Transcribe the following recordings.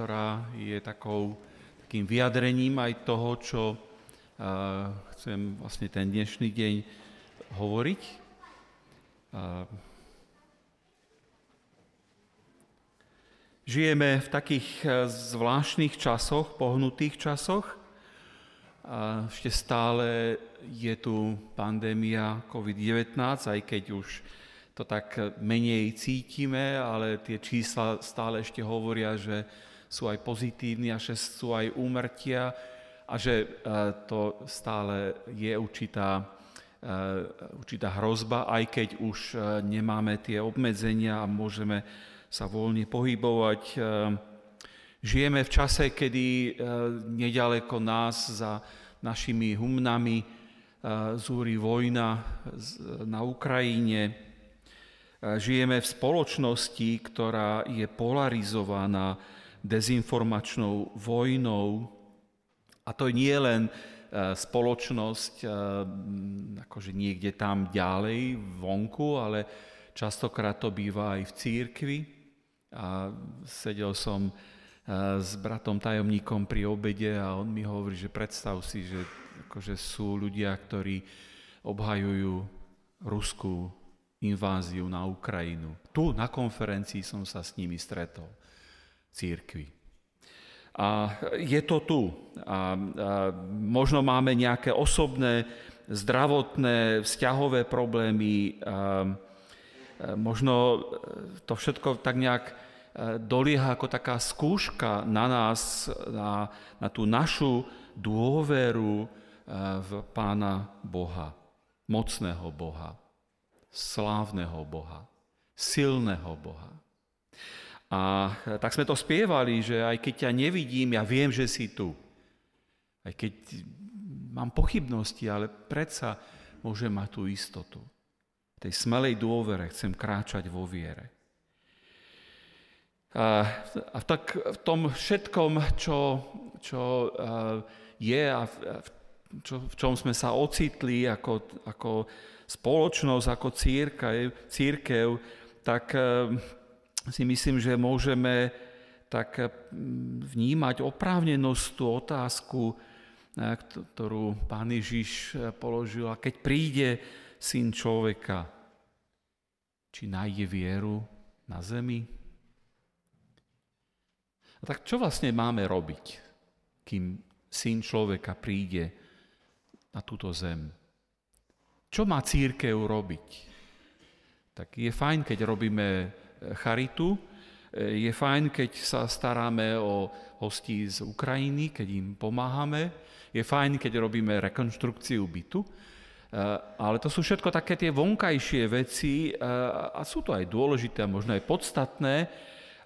ktorá je takou, takým vyjadrením aj toho, čo uh, chcem vlastne ten dnešný deň hovoriť. Uh, žijeme v takých zvláštnych časoch, pohnutých časoch. A ešte stále je tu pandémia COVID-19, aj keď už to tak menej cítime, ale tie čísla stále ešte hovoria, že sú aj pozitívni a že sú aj úmrtia a že e, to stále je určitá, e, určitá hrozba, aj keď už e, nemáme tie obmedzenia a môžeme sa voľne pohybovať. Žijeme v čase, kedy nedaleko nás za našimi humnami zúri vojna na Ukrajine. Žijeme v spoločnosti, ktorá je polarizovaná, dezinformačnou vojnou. A to nie len e, spoločnosť e, akože niekde tam ďalej, vonku, ale častokrát to býva aj v církvi. A sedel som e, s bratom tajomníkom pri obede a on mi hovorí, že predstav si, že akože sú ľudia, ktorí obhajujú ruskú inváziu na Ukrajinu. Tu na konferencii som sa s nimi stretol církvi. A je to tu. A, a možno máme nejaké osobné, zdravotné, vzťahové problémy. A, a možno to všetko tak nejak dolieha ako taká skúška na nás, na, na tú našu dôveru v Pána Boha, mocného Boha, slávneho Boha, silného Boha. A tak sme to spievali, že aj keď ťa nevidím, ja viem, že si tu. Aj keď mám pochybnosti, ale predsa môžem mať tú istotu. V tej smelej dôvere chcem kráčať vo viere. A, a tak v tom všetkom, čo, čo je a v, čo, v čom sme sa ocitli ako, ako spoločnosť, ako církev, církev tak si myslím, že môžeme tak mm, vnímať oprávnenosť tú otázku, eh, ktorú pán Ježiš eh, položil. A keď príde syn človeka, či nájde vieru na zemi? A tak čo vlastne máme robiť, kým syn človeka príde na túto zem? Čo má církev robiť? Tak je fajn, keď robíme charitu. E, je fajn, keď sa staráme o hostí z Ukrajiny, keď im pomáhame. Je fajn, keď robíme rekonštrukciu bytu. E, ale to sú všetko také tie vonkajšie veci e, a sú to aj dôležité a možno aj podstatné,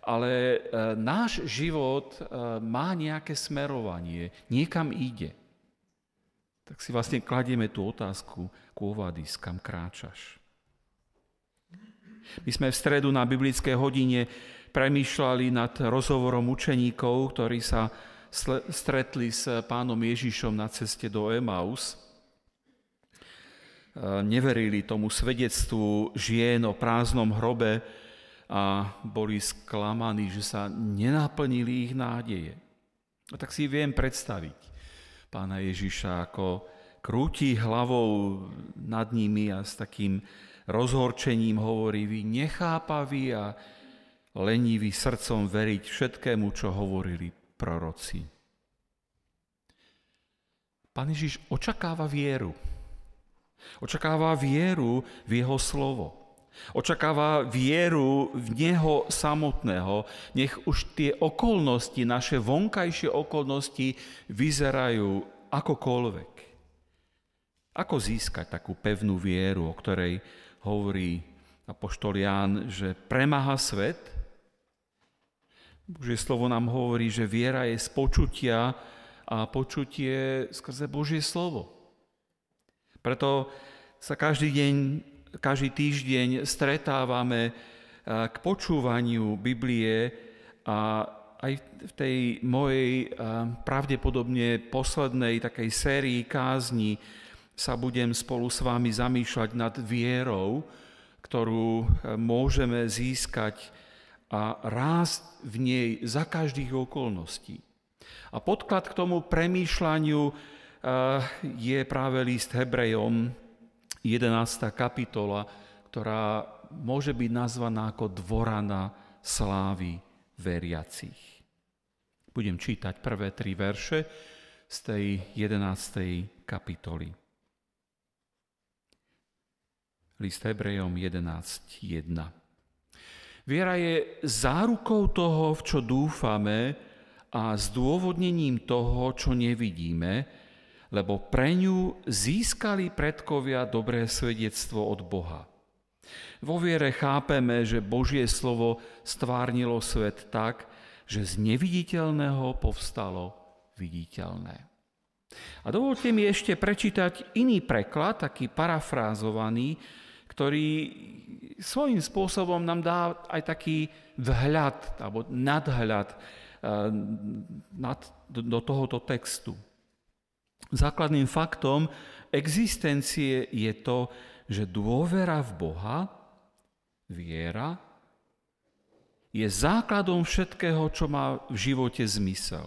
ale náš život má nejaké smerovanie, niekam ide. Tak si vlastne kladieme tú otázku, kôvadis, kam kráčaš. My sme v stredu na biblické hodine premýšľali nad rozhovorom učeníkov, ktorí sa stretli s pánom Ježišom na ceste do Emaus. E, neverili tomu svedectvu žien o prázdnom hrobe a boli sklamaní, že sa nenaplnili ich nádeje. A tak si viem predstaviť pána Ježiša, ako krúti hlavou nad nimi a s takým rozhorčením hovorí, vy nechápaví a leniví srdcom veriť všetkému, čo hovorili proroci. Pán Ježiš očakáva vieru. Očakáva vieru v jeho slovo. Očakáva vieru v Neho samotného. Nech už tie okolnosti, naše vonkajšie okolnosti vyzerajú akokoľvek. Ako získať takú pevnú vieru, o ktorej hovorí apoštol Ján, že premáha svet. Božie slovo nám hovorí, že viera je z počutia a počutie skrze Božie slovo. Preto sa každý deň, každý týždeň stretávame k počúvaniu Biblie a aj v tej mojej pravdepodobne poslednej takej sérii kázni sa budem spolu s vami zamýšľať nad vierou, ktorú e, môžeme získať a rásť v nej za každých okolností. A podklad k tomu premýšľaniu eh, je práve list Hebrejom, 11. kapitola, ktorá môže byť nazvaná ako dvorana slávy veriacich. Budem čítať prvé tri verše z tej 11. kapitoly. List Hebrejom 11.1. Viera je zárukou toho, v čo dúfame a zdôvodnením toho, čo nevidíme, lebo pre ňu získali predkovia dobré svedectvo od Boha. Vo viere chápeme, že Božie slovo stvárnilo svet tak, že z neviditeľného povstalo viditeľné. A dovolte mi ešte prečítať iný preklad, taký parafrázovaný, ktorý svojím spôsobom nám dá aj taký vhľad alebo nadhľad eh, do tohoto textu. Základným faktom existencie je to, že dôvera v Boha, viera, je základom všetkého, čo má v živote zmysel.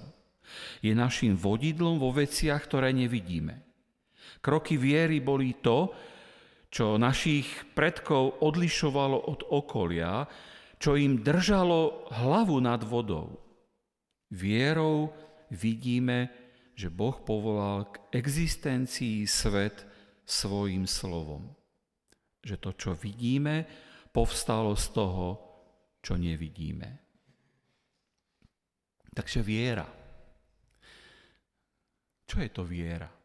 Je našim vodidlom vo veciach, ktoré nevidíme. Kroky viery boli to, čo našich predkov odlišovalo od okolia, čo im držalo hlavu nad vodou. Vierou vidíme, že Boh povolal k existencii svet svojim slovom. Že to, čo vidíme, povstalo z toho, čo nevidíme. Takže viera. Čo je to viera?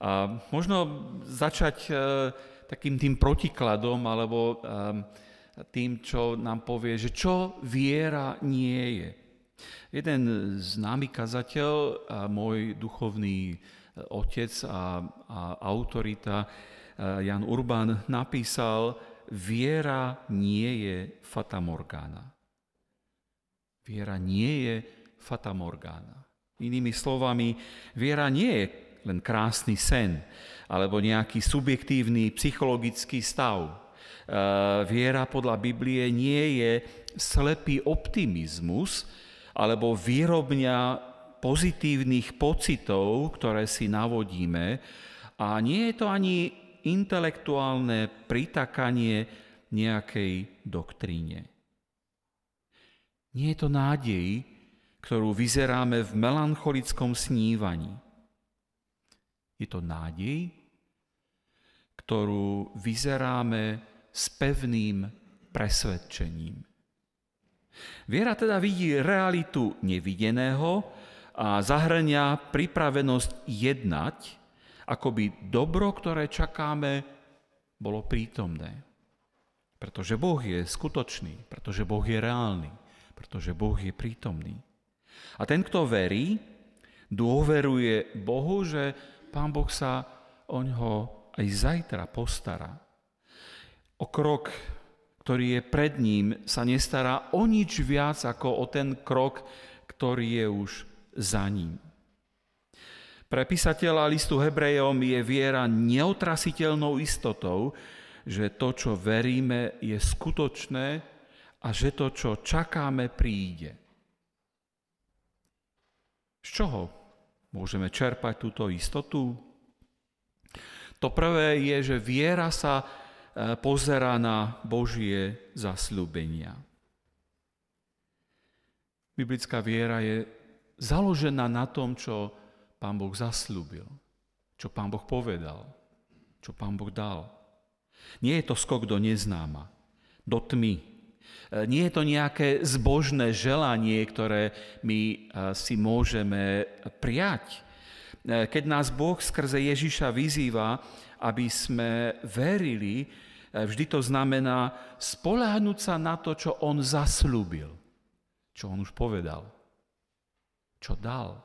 A možno začať e, takým tým protikladom alebo e, tým, čo nám povie, že čo viera nie je. Jeden známy kazateľ, môj duchovný e, otec a, a autorita Jan Urban napísal, viera nie je fatamorgána. Viera nie je fatamorgána. Inými slovami, viera nie je len krásny sen alebo nejaký subjektívny psychologický stav. E, viera podľa Biblie nie je slepý optimizmus, alebo výrobňa pozitívnych pocitov, ktoré si navodíme. A nie je to ani intelektuálne pritakanie nejakej doktríne. Nie je to nádej, ktorú vyzeráme v melancholickom snívaní. Je to nádej, ktorú vyzeráme s pevným presvedčením. Viera teda vidí realitu nevideného a zahrania pripravenosť jednať, ako by dobro, ktoré čakáme, bolo prítomné. Pretože Boh je skutočný, pretože Boh je reálny, pretože Boh je prítomný. A ten, kto verí, dôveruje Bohu, že Pán Boh sa o ňo aj zajtra postará. O krok ktorý je pred ním, sa nestará o nič viac ako o ten krok, ktorý je už za ním. Pre písateľa listu Hebrejom je viera neotrasiteľnou istotou, že to, čo veríme, je skutočné a že to, čo čakáme, príde. Z čoho môžeme čerpať túto istotu? To prvé je, že viera sa E, pozera na Božie zasľúbenia. Biblická viera je založená na tom, čo Pán Boh zasľúbil, čo Pán Boh povedal, čo Pán Boh dal. Nie je to skok do neznáma, do tmy. E, nie je to nejaké zbožné želanie, ktoré my e, si môžeme prijať. Keď nás Boh skrze Ježiša vyzýva, aby sme verili, e, vždy to znamená spoláhnuť sa na to, čo on zaslúbil, čo on už povedal, čo dal.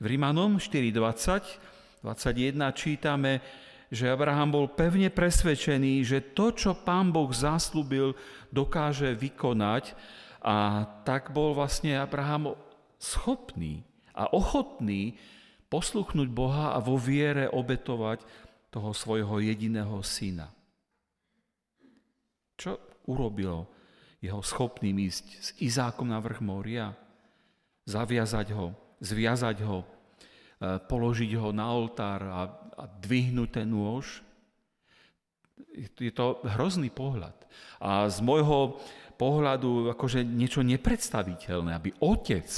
V Rímanom 4.20, 21 čítame, že Abraham bol pevne presvedčený, že to, čo pán Boh zaslúbil, dokáže vykonať a tak bol vlastne Abraham schopný a ochotný posluchnúť Boha a vo viere obetovať toho svojho jediného syna. Čo urobilo jeho schopným ísť s Izákom na vrch moria, zaviazať ho, zviazať ho, položiť ho na oltár a, a dvihnúť ten nôž. Je to hrozný pohľad. A z môjho pohľadu akože niečo nepredstaviteľné, aby otec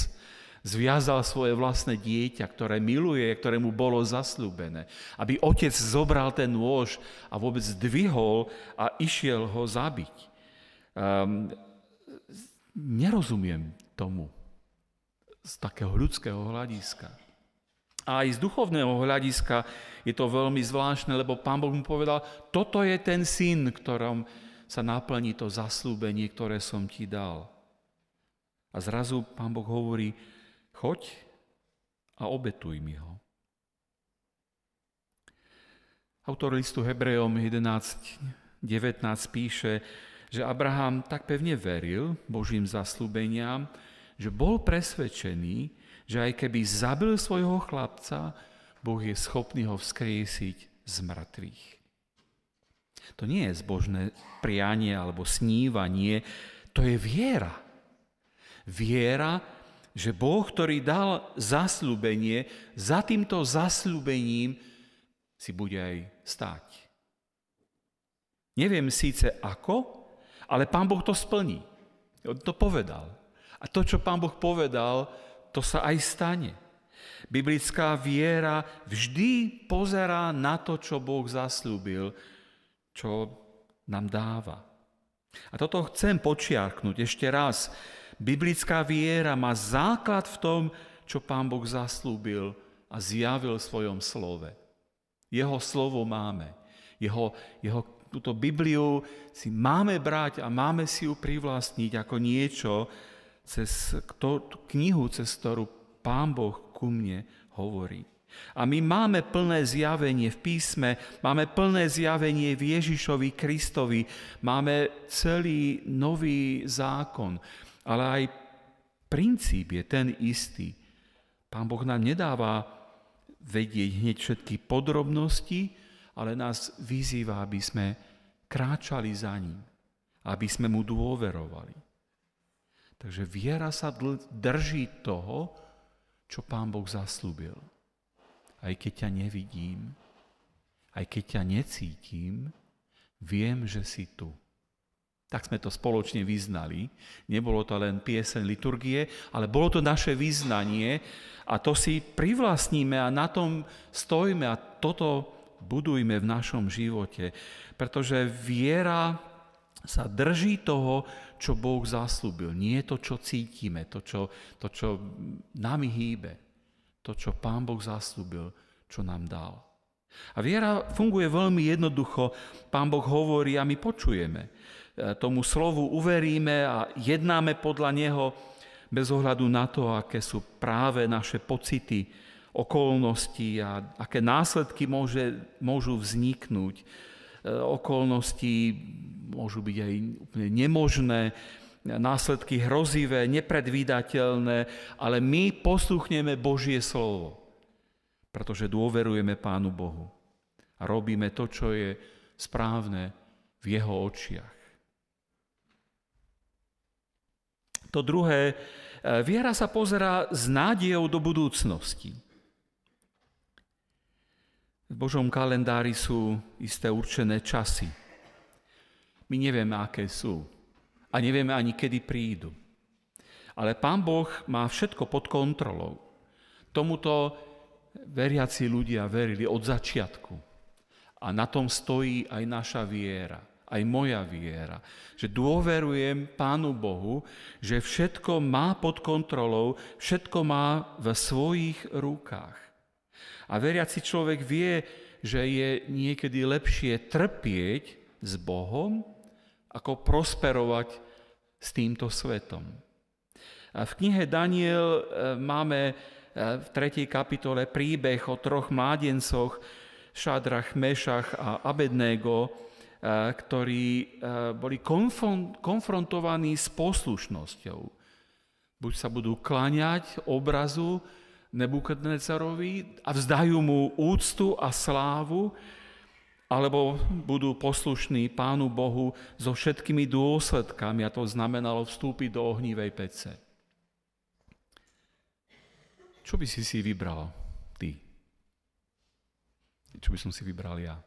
zviazal svoje vlastné dieťa, ktoré miluje, ktoré mu bolo zaslúbené. Aby otec zobral ten nôž a vôbec zdvihol a išiel ho zabiť. Um, nerozumiem tomu z takého ľudského hľadiska. A aj z duchovného hľadiska je to veľmi zvláštne, lebo pán Boh mu povedal, toto je ten syn, ktorom sa naplní to zaslúbenie, ktoré som ti dal. A zrazu pán Boh hovorí, choď a obetuj mi ho. Autor listu Hebrejom 11, 19 píše, že Abraham tak pevne veril Božím zaslúbeniam, že bol presvedčený, že aj keby zabil svojho chlapca, Boh je schopný ho vzkriesiť z mŕtvych. To nie je zbožné prianie alebo snívanie, to je viera. Viera, že Boh, ktorý dal zasľúbenie, za týmto zasľúbením si bude aj stáť. Neviem síce ako, ale Pán Boh to splní. On to povedal. A to, čo Pán Boh povedal, to sa aj stane. Biblická viera vždy pozerá na to, čo Boh zaslúbil čo nám dáva. A toto chcem počiarknúť ešte raz. Biblická viera má základ v tom, čo Pán Boh zaslúbil a zjavil v svojom slove. Jeho slovo máme. Jeho, jeho túto Bibliu si máme brať a máme si ju privlastniť ako niečo, cez knihu, cez ktorú Pán Boh ku mne hovorí. A my máme plné zjavenie v písme, máme plné zjavenie v Ježišovi Kristovi, máme celý nový zákon, ale aj princíp je ten istý. Pán Boh nám nedáva vedieť hneď všetky podrobnosti, ale nás vyzýva, aby sme kráčali za ním, aby sme mu dôverovali. Takže viera sa drží toho, čo Pán Boh zaslúbil aj keď ťa nevidím, aj keď ťa necítim, viem, že si tu. Tak sme to spoločne vyznali. Nebolo to len pieseň liturgie, ale bolo to naše vyznanie a to si privlastníme a na tom stojíme a toto budujme v našom živote. Pretože viera sa drží toho, čo Boh zaslúbil. Nie to, čo cítime, to, čo, to, čo nami hýbe to, čo Pán Boh zaslúbil, čo nám dal. A viera funguje veľmi jednoducho. Pán Boh hovorí a my počujeme. E, tomu slovu uveríme a jednáme podľa Neho bez ohľadu na to, aké sú práve naše pocity, okolnosti a aké následky môže, môžu vzniknúť. E, okolnosti môžu byť aj úplne nemožné, následky hrozivé, nepredvídateľné, ale my posluchneme Božie slovo, pretože dôverujeme Pánu Bohu a robíme to, čo je správne v Jeho očiach. To druhé, e, viera sa pozerá s nádejou do budúcnosti. V Božom kalendári sú isté určené časy. My nevieme, aké sú a nevieme ani kedy prídu. Ale Pán Boh má všetko pod kontrolou. Tomuto veriaci ľudia verili od začiatku. A na tom stojí aj naša viera, aj moja viera. Že dôverujem Pánu Bohu, že všetko má pod kontrolou, všetko má v svojich rukách. A veriaci človek vie, že je niekedy lepšie trpieť s Bohom, ako prosperovať s týmto svetom. A v knihe Daniel e, máme e, v 3. kapitole príbeh o troch mládencoch, Šadrach, Mešach a Abednego, e, ktorí boli konfrontovaní s poslušnosťou. Buď sa budú kláňať obrazu Nebukadnecarovi a vzdajú mu úctu a slávu, alebo budú poslušní Pánu Bohu so všetkými dôsledkami, a to znamenalo vstúpiť do ohnívej pece. Čo by si si vybral ty? Čo by som si vybral ja?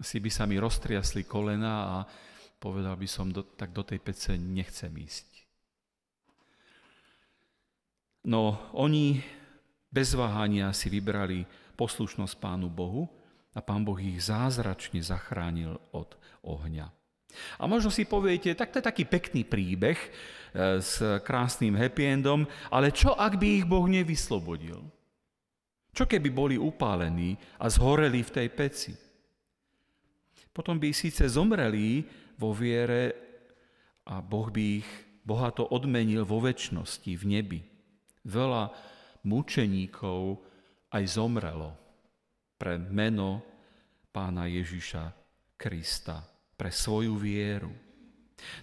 Asi by sa mi roztriasli kolena a povedal by som, do, tak do tej pece nechcem ísť. No oni bez váhania si vybrali poslušnosť Pánu Bohu a Pán Boh ich zázračne zachránil od ohňa. A možno si poviete, tak to je taký pekný príbeh e, s krásnym happy endom, ale čo ak by ich Boh nevyslobodil? Čo keby boli upálení a zhoreli v tej peci? Potom by síce zomreli vo viere a Boh by ich bohato odmenil vo väčšnosti, v nebi. Veľa mučeníkov aj zomrelo pre meno pána Ježiša Krista, pre svoju vieru.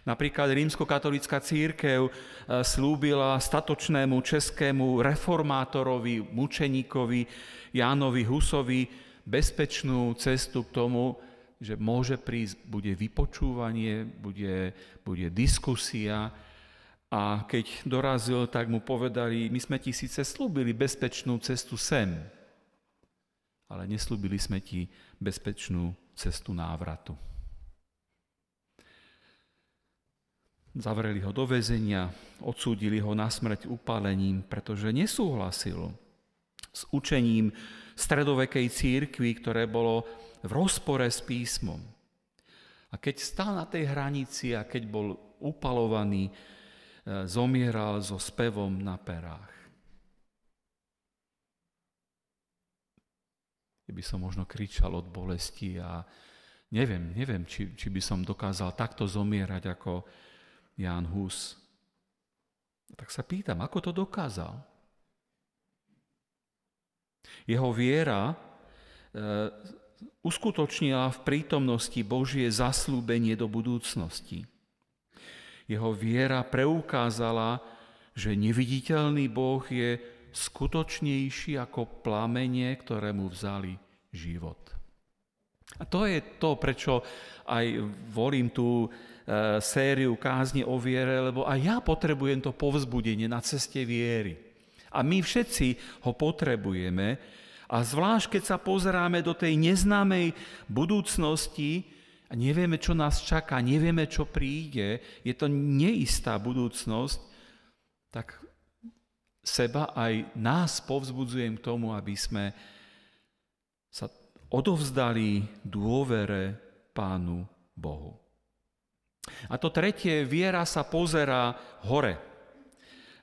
Napríklad rímskokatolická církev e, slúbila statočnému českému reformátorovi, mučeníkovi Jánovi Husovi bezpečnú cestu k tomu, že môže prísť, bude vypočúvanie, bude, bude diskusia, a keď dorazil, tak mu povedali, my sme ti síce slúbili bezpečnú cestu sem, ale neslúbili sme ti bezpečnú cestu návratu. Zavreli ho do väzenia, odsúdili ho na smrť upálením, pretože nesúhlasil s učením stredovekej církvy, ktoré bolo v rozpore s písmom. A keď stál na tej hranici a keď bol upalovaný, zomieral so spevom na perách. by som možno kričal od bolesti a neviem, neviem, či, či by som dokázal takto zomierať ako Jan Hus. Tak sa pýtam, ako to dokázal? Jeho viera e, uskutočnila v prítomnosti Božie zaslúbenie do budúcnosti. Jeho viera preukázala, že neviditeľný Boh je skutočnejší ako plamenie, ktoré mu vzali život. A to je to, prečo aj volím tú e, sériu kázni o viere, lebo aj ja potrebujem to povzbudenie na ceste viery. A my všetci ho potrebujeme. A zvlášť, keď sa pozeráme do tej neznámej budúcnosti, a nevieme, čo nás čaká, nevieme, čo príde, je to neistá budúcnosť, tak seba aj nás povzbudzujem k tomu, aby sme sa odovzdali dôvere Pánu Bohu. A to tretie, viera sa pozerá hore.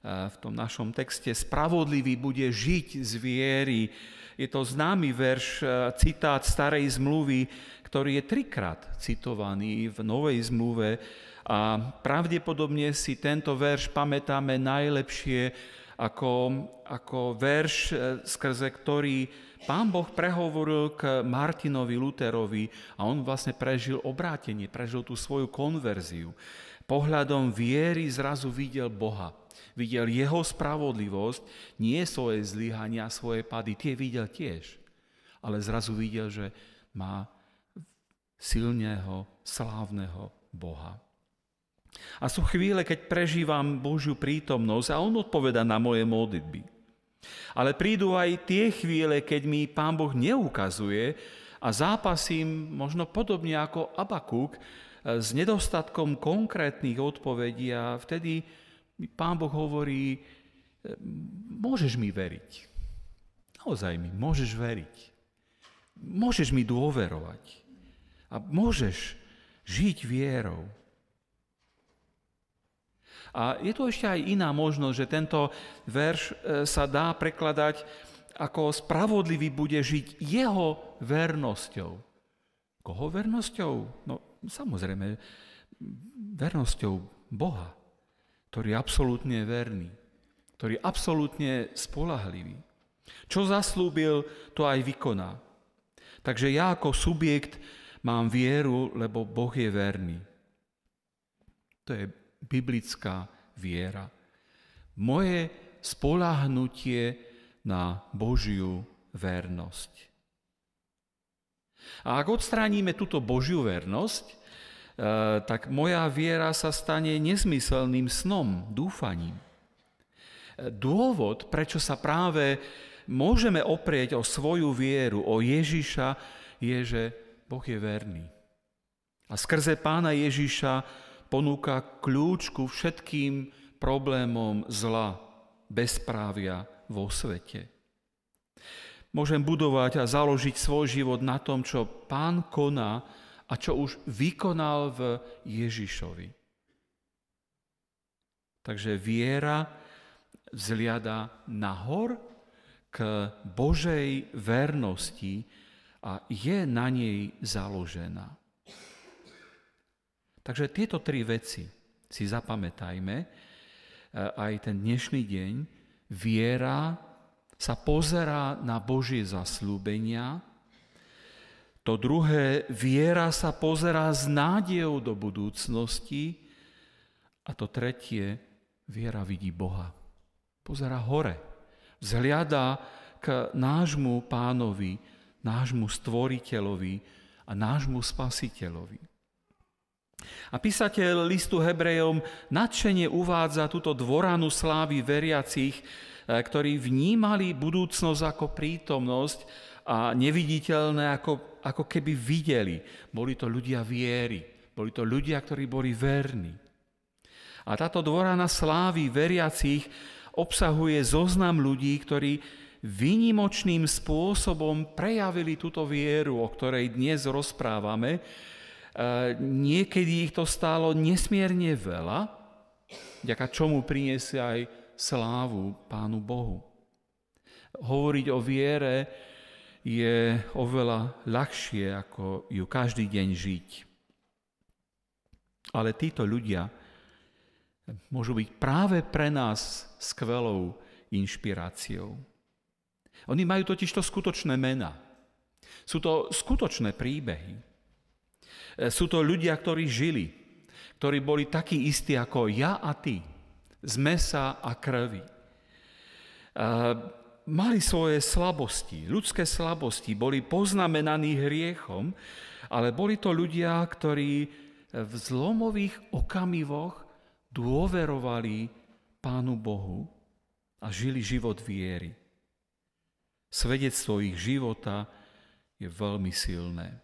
V tom našom texte spravodlivý bude žiť z viery. Je to známy verš, citát starej zmluvy, ktorý je trikrát citovaný v Novej zmluve a pravdepodobne si tento verš pamätáme najlepšie ako, ako verš, e, skrze ktorý pán Boh prehovoril k Martinovi Luterovi a on vlastne prežil obrátenie, prežil tú svoju konverziu. Pohľadom viery zrazu videl Boha. Videl jeho spravodlivosť, nie svoje zlyhania, svoje pady, tie videl tiež. Ale zrazu videl, že má silného, slávneho Boha. A sú chvíle, keď prežívam Božiu prítomnosť a On odpoveda na moje modlitby. Ale prídu aj tie chvíle, keď mi Pán Boh neukazuje a zápasím možno podobne ako Abakúk eh, s nedostatkom konkrétnych odpovedí a vtedy mi Pán Boh hovorí, eh, môžeš mi veriť. Naozaj mi môžeš veriť. Môžeš mi dôverovať. A môžeš žiť vierou. A je tu ešte aj iná možnosť, že tento verš e, sa dá prekladať ako spravodlivý bude žiť jeho vernosťou. Koho vernosťou? No samozrejme, vernosťou Boha, ktorý je absolútne verný, ktorý je absolútne spolahlivý. Čo zaslúbil, to aj vykoná. Takže ja ako subjekt Mám vieru, lebo Boh je verný. To je biblická viera. Moje spolahnutie na Božiu vernosť. A ak odstránime túto Božiu vernosť, e, tak moja viera sa stane nezmyselným snom, dúfaním. Dôvod, prečo sa práve môžeme oprieť o svoju vieru, o Ježiša, je, že Boh je verný. A skrze pána Ježiša ponúka kľúč ku všetkým problémom zla, bezprávia vo svete. Môžem budovať a založiť svoj život na tom, čo pán koná a čo už vykonal v Ježišovi. Takže viera vzliada nahor k Božej vernosti a je na nej založená. Takže tieto tri veci si zapamätajme e, aj ten dnešný deň. Viera sa pozerá na Božie zaslúbenia. To druhé, viera sa pozerá s nádejou do budúcnosti. A to tretie, viera vidí Boha. Pozera hore. Vzhliada k nášmu pánovi, nášmu stvoriteľovi a nášmu spasiteľovi. A písateľ listu Hebrejom nadšene uvádza túto dvoranu slávy veriacich, e, ktorí vnímali budúcnosť ako prítomnosť a neviditeľné ako, ako keby videli. Boli to ľudia viery, boli to ľudia, ktorí boli verní. A táto dvorana slávy veriacich obsahuje zoznam ľudí, ktorí výnimočným spôsobom prejavili túto vieru, o ktorej dnes rozprávame, Niekedy ich to stálo nesmierne veľa, ďaká čomu priniesie aj slávu Pánu Bohu. Hovoriť o viere je oveľa ľahšie, ako ju každý deň žiť. Ale títo ľudia môžu byť práve pre nás skvelou inšpiráciou. Oni majú totiž to skutočné mena. Sú to skutočné príbehy. E, sú to ľudia, ktorí žili, ktorí boli takí istí ako ja a ty, z mesa a krvi. E, mali svoje slabosti, ľudské slabosti, boli poznamenaní hriechom, ale boli to ľudia, ktorí v zlomových okamivoch dôverovali Pánu Bohu a žili život viery. Svedectvo ich života je veľmi silné.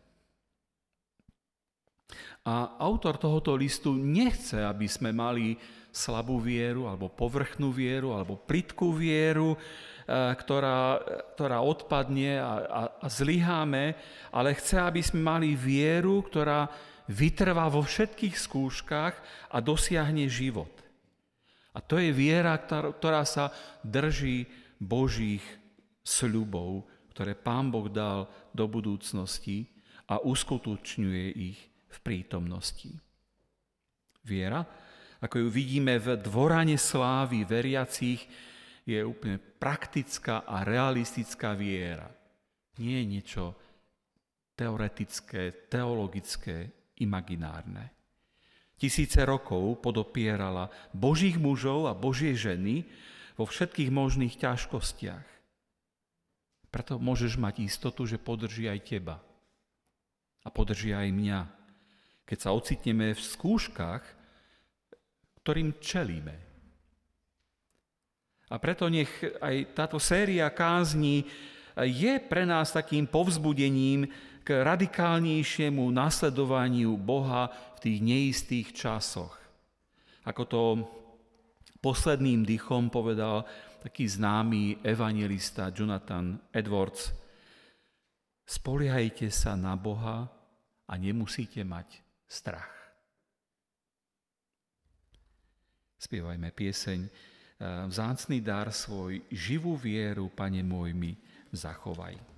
A autor tohoto listu nechce, aby sme mali slabú vieru, alebo povrchnú vieru, alebo plitkú vieru, e, ktorá, ktorá odpadne a, a, a zlyháme, ale chce, aby sme mali vieru, ktorá vytrvá vo všetkých skúškach a dosiahne život. A to je viera, ktorá sa drží Božích sľubov, ktoré Pán Boh dal do budúcnosti a uskutočňuje ich v prítomnosti. Viera, ako ju vidíme v dvorane slávy veriacich, je úplne praktická a realistická viera. Nie je niečo teoretické, teologické, imaginárne. Tisíce rokov podopierala božích mužov a božie ženy vo všetkých možných ťažkostiach. Preto môžeš mať istotu, že podrží aj teba. A podrží aj mňa keď sa ocitneme v skúškach, ktorým čelíme. A preto nech aj táto séria kázni je pre nás takým povzbudením k radikálnejšiemu nasledovaniu Boha v tých neistých časoch. Ako to posledným dychom povedal taký známy evangelista Jonathan Edwards. Spoliehajte sa na Boha a nemusíte mať strach. Spievajme pieseň Vzácný dar svoj živú vieru, Pane môj, mi zachovaj.